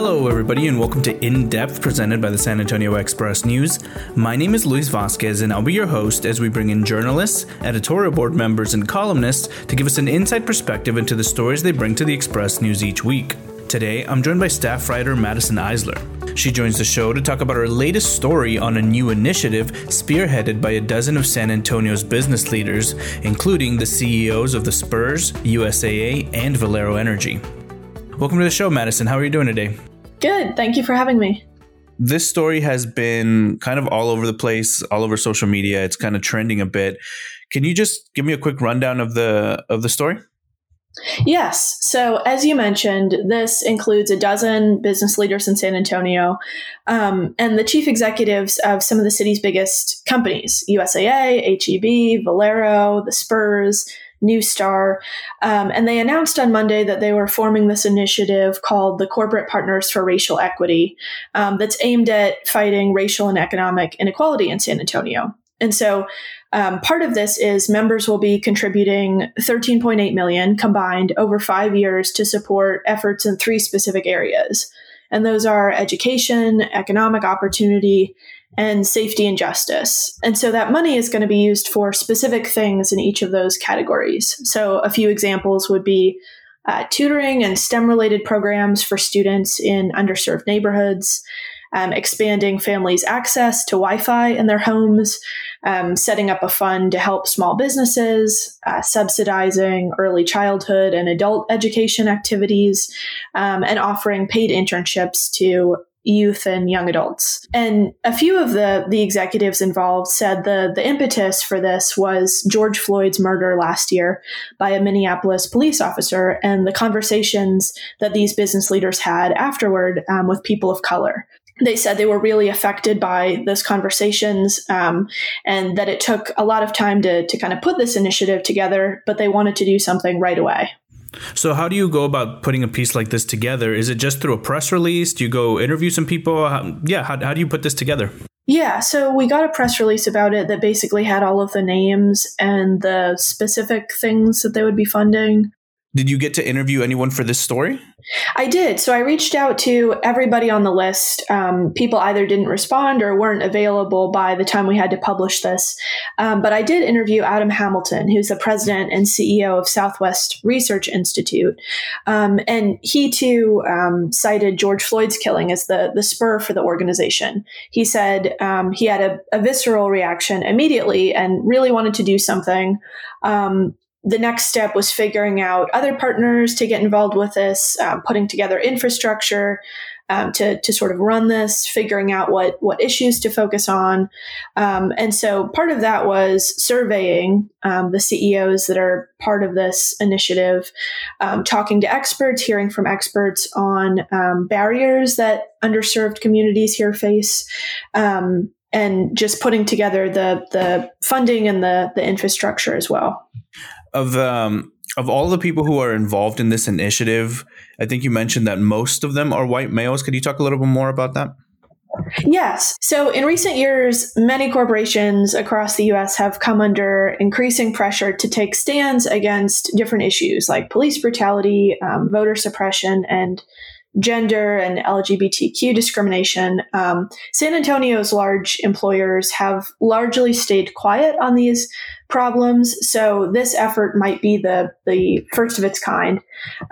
Hello, everybody, and welcome to In Depth, presented by the San Antonio Express News. My name is Luis Vasquez, and I'll be your host as we bring in journalists, editorial board members, and columnists to give us an inside perspective into the stories they bring to the Express News each week. Today, I'm joined by staff writer Madison Iszler. She joins the show to talk about her latest story on a new initiative spearheaded by a dozen of San Antonio's business leaders, including the CEOs of the Spurs, USAA, and Valero Energy. Welcome to the show, Madison. How are you doing today? Good. Thank you for having me. This story has been kind of all over the place, all over social media. It's kind of trending a bit. Can you just give me a quick rundown of the of the story? Yes. So, as you mentioned, this includes a dozen business leaders in San Antonio um, and the chief executives of some of the city's biggest companies USAA, HEB, Valero, the Spurs, NuStar. Um, and they announced on Monday that they were forming this initiative called the Corporate Partners for Racial Equity um, that's aimed at fighting racial and economic inequality in San Antonio. And so um, part of this is members will be contributing 13.8 million combined over five years to support efforts in three specific areas. And those are education, economic opportunity, and safety and justice. And so that money is going to be used for specific things in each of those categories. So a few examples would be uh, tutoring and STEM related programs for students in underserved neighborhoods, um, expanding families' access to Wi Fi in their homes, um, setting up a fund to help small businesses, uh, subsidizing early childhood and adult education activities, um, and offering paid internships to youth and young adults. And a few of the the executives involved said the the impetus for this was George Floyd's murder last year by a Minneapolis police officer and the conversations that these business leaders had afterward um, with people of color. They said they were really affected by those conversations um, and that it took a lot of time to, to kind of put this initiative together, but they wanted to do something right away. So, how do you go about putting a piece like this together? Is it just through a press release? Do you go interview some people? How, yeah, how, how do you put this together? Yeah, so we got a press release about it that basically had all of the names and the specific things that they would be funding. Did you get to interview anyone for this story? I did. So I reached out to everybody on the list. Um, people either didn't respond or weren't available by the time we had to publish this. Um, but I did interview Adam Hamilton, who's the president and CEO of Southwest Research Institute. Um, and he too um, cited George Floyd's killing as the, the spur for the organization. He said um, he had a, a, visceral reaction immediately and really wanted to do something. The next step was figuring out other partners to get involved with this, um, putting together infrastructure um, to, to sort of run this, figuring out what, what issues to focus on. Um, and so part of that was surveying um, the CEOs that are part of this initiative, um, talking to experts, hearing from experts on um, barriers that underserved communities here face and just putting together the the funding and the the infrastructure as well of um, of all the people who are involved in this initiative, I think you mentioned that most of them are white males. Could you talk a little bit more about that? Yes. So, in recent years, many corporations across the US have come under increasing pressure to take stands against different issues like police brutality, um, voter suppression, and gender and LGBTQ discrimination. Um, San Antonio's large employers have largely stayed quiet on these problems. So this effort might be the the first of its kind.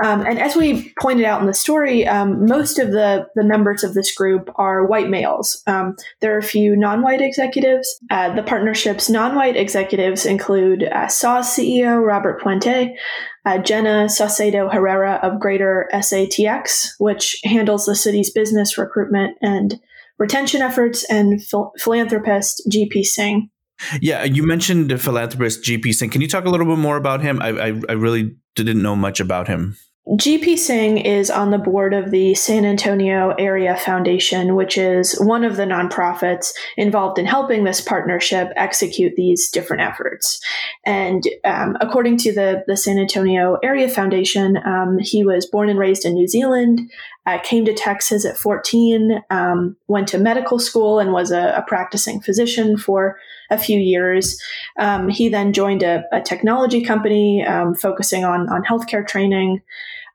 Um, and as we pointed out in the story, um, most of the the members of this group are white males. Um, there are a few non-white executives. Uh, the partnership's non-white executives include uh, CEO Robert Puente. Uh, Jenna Saucedo Herrera of Greater SATX, which handles the city's business recruitment and retention efforts, and phil- philanthropist GP Singh. Yeah, you mentioned philanthropist GP Singh. Can you talk a little bit more about him? I, I, I really didn't know much about him. GP Singh is on the board of the San Antonio Area Foundation, which is one of the nonprofits involved in helping this partnership execute these different efforts. And um, according to the, the San Antonio Area Foundation, um, he was born and raised in New Zealand, came to Texas at 14, um, went to medical school, and was a, a practicing physician for a few years. Um, he then joined a, a technology company um, focusing on, on healthcare training.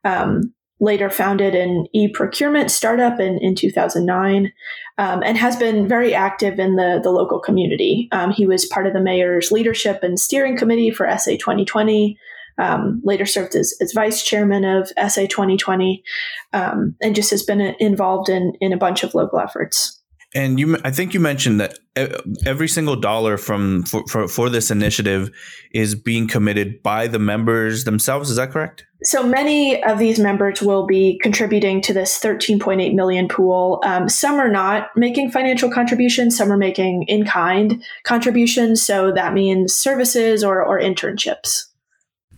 Um, later founded an e procurement startup in, in 2009 um, and has been very active in the, the local community. Um, he was part of the mayor's leadership and steering committee for SA 2020. Um, later served as, as, vice chairman of SA 2020 um, and just has been involved in, in a bunch of local efforts. And you, I think you mentioned that every single dollar from for, for, for, this initiative is being committed by the members themselves. Is that correct? So many of these members will be contributing to this 13.8 million pool. Um, some are not making financial contributions. Some are making in kind contributions. So that means services or, or internships.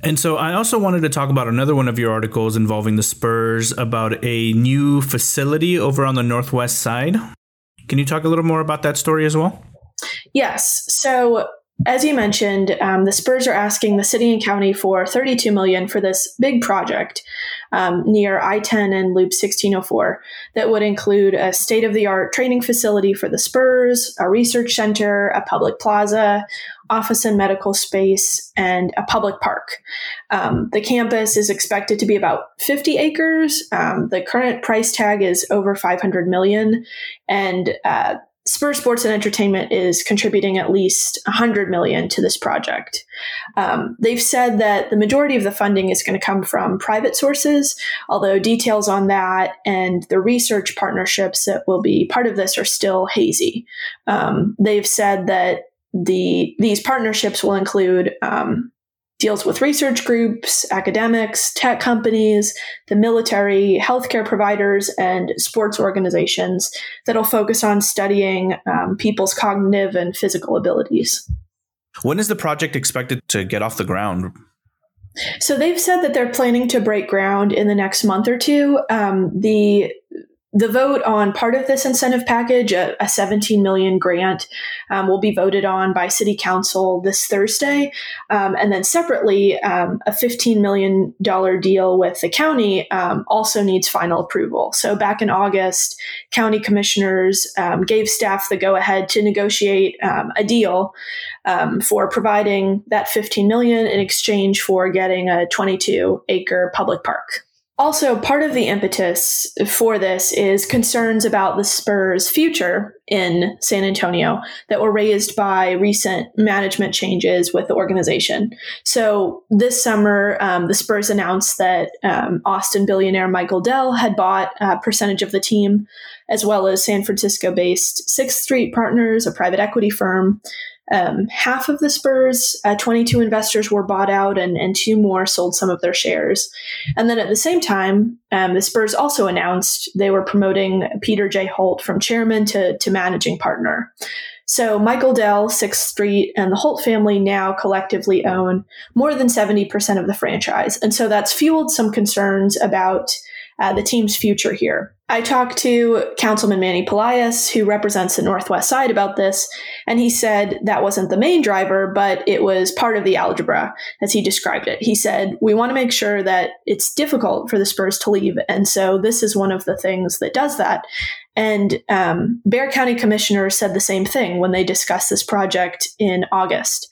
And so I also wanted to talk about another one of your articles involving the Spurs about a new facility over on the northwest side. Can you talk a little more about that story as well? Yes. So as you mentioned, um, the Spurs are asking the city and county for 32 million for this big project um, near I-10 and Loop 1604 that would include a state-of-the-art training facility for the Spurs, a research center, a public plaza, office and medical space, and a public park. Um, the campus is expected to be about 50 acres. Um, the current price tag is over 500 million, and uh, Spur Sports and Entertainment is contributing at least 100 million to this project. Um, they've said that the majority of the funding is going to come from private sources, although details on that and the research partnerships that will be part of this are still hazy. Um, they've said that the these partnerships will include um, deals with research groups, academics, tech companies, the military, healthcare providers, and sports organizations that'll focus on studying um, people's cognitive and physical abilities. When is the project expected to get off the ground? So they've said that they're planning to break ground in the next month or two. Um, the the vote on part of this incentive package, a, a 17 million grant, um, will be voted on by City Council this Thursday, um, and then separately, um, a 15 million dollar deal with the county um, also needs final approval. So back in August, county commissioners um, gave staff the go ahead to negotiate um, a deal for providing that 15 million in exchange for getting a 22 acre public park. Also, part of the impetus for this is concerns about the Spurs' future in San Antonio that were raised by recent management changes with the organization. So, this summer, um, the Spurs announced that um, Austin billionaire Michael Dell had bought a percentage of the team, as well as San Francisco based Sixth Street Partners, a private equity firm. Um, half of the Spurs, uh, 22 investors were bought out, and, and two more sold some of their shares. And then at the same time, um, the Spurs also announced they were promoting Peter J. Holt from chairman to, to managing partner. So Michael Dell, Sixth Street, and the Holt family now collectively own more than 70% of the franchise. And so that's fueled some concerns about uh, the team's future here. I talked to Councilman Manny Pelaez, who represents the Northwest Side, about this, and he said that wasn't the main driver, but it was part of the algebra, as he described it. He said, We want to make sure that it's difficult for the Spurs to leave, and so this is one of the things that does that. And um, Bexar County commissioners said the same thing when they discussed this project in August.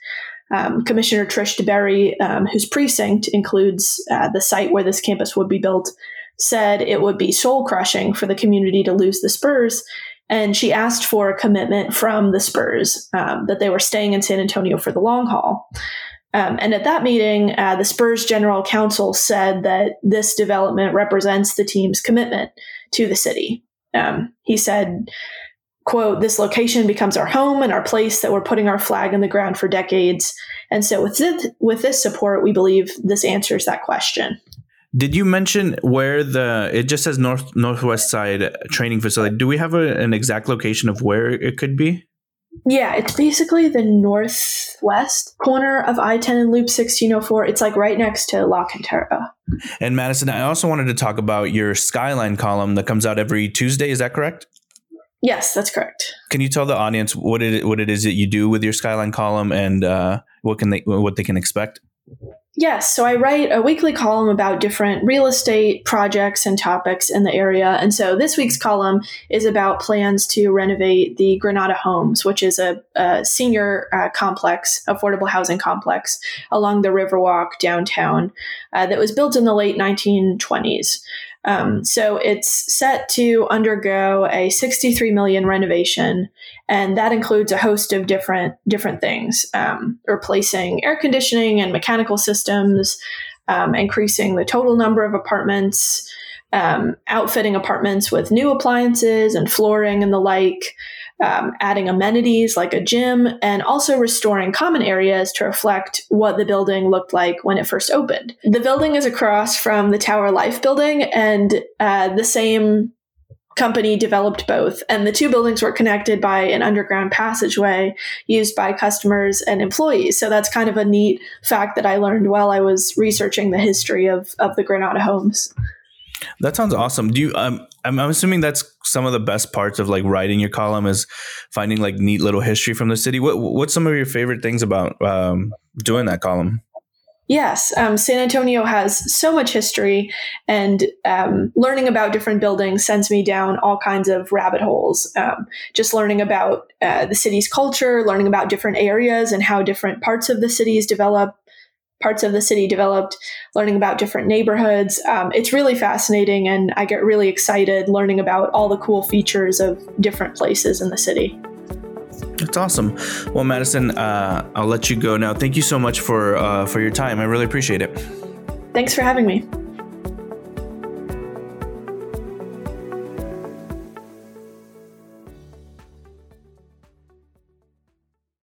Um, Commissioner Trish DeBerry, um, whose precinct includes uh, the site where this campus would be built, said it would be soul crushing for the community to lose the Spurs. And she asked for a commitment from the Spurs um, that they were staying in San Antonio for the long haul. Um, and at that meeting, uh, the Spurs General Counsel said that this development represents the team's commitment to the city. Um, he said, quote, this location becomes our home and our place that we're putting our flag in the ground for decades. And so with this, with this support, we believe this answers that question. Did you mention where the it just says north northwest side training facility? Do we have a, an exact location of where it could be? Yeah, it's basically the northwest corner of I 10 and Loop 1604. It's like right next to La Cantera. And Madison, I also wanted to talk about your Skyline column that comes out every Tuesday. Is that correct? Yes, that's correct. Can you tell the audience what it what it is that you do with your Skyline column and uh, what can they what they can expect? Yes, so I write a weekly column about different real estate projects and topics in the area. And so this week's column is about plans to renovate the Granada Homes, which is a, a senior uh, complex, affordable housing complex along the Riverwalk downtown uh, that was built in the late 1920s. Um, so it's set to undergo a 63 million renovation, and that includes a host of different different things, um, replacing air conditioning and mechanical systems, um, increasing the total number of apartments, um, outfitting apartments with new appliances and flooring and the like um, adding amenities like a gym, and also restoring common areas to reflect what the building looked like when it first opened. The building is across from the Tower Life building, and uh, the same company developed both. And the two buildings were connected by an underground passageway used by customers and employees. So that's kind of a neat fact that I learned while I was researching the history of, of the Granada homes. That sounds awesome. Do you? Um, I'm, I'm assuming that's some of the best parts of like writing your column is finding like neat little history from the city. What What's some of your favorite things about um, doing that column? Yes, um, San Antonio has so much history, and um, learning about different buildings sends me down all kinds of rabbit holes. Um, just learning about uh, the city's culture, learning about different areas and how different parts of the cities develop parts of the city developed, learning about different neighborhoods. Um, it's really fascinating, and I get really excited learning about all the cool features of different places in the city. That's awesome. Well, Madison, uh, I'll let you go now. Thank you so much for uh, for your time. I really appreciate it. Thanks for having me.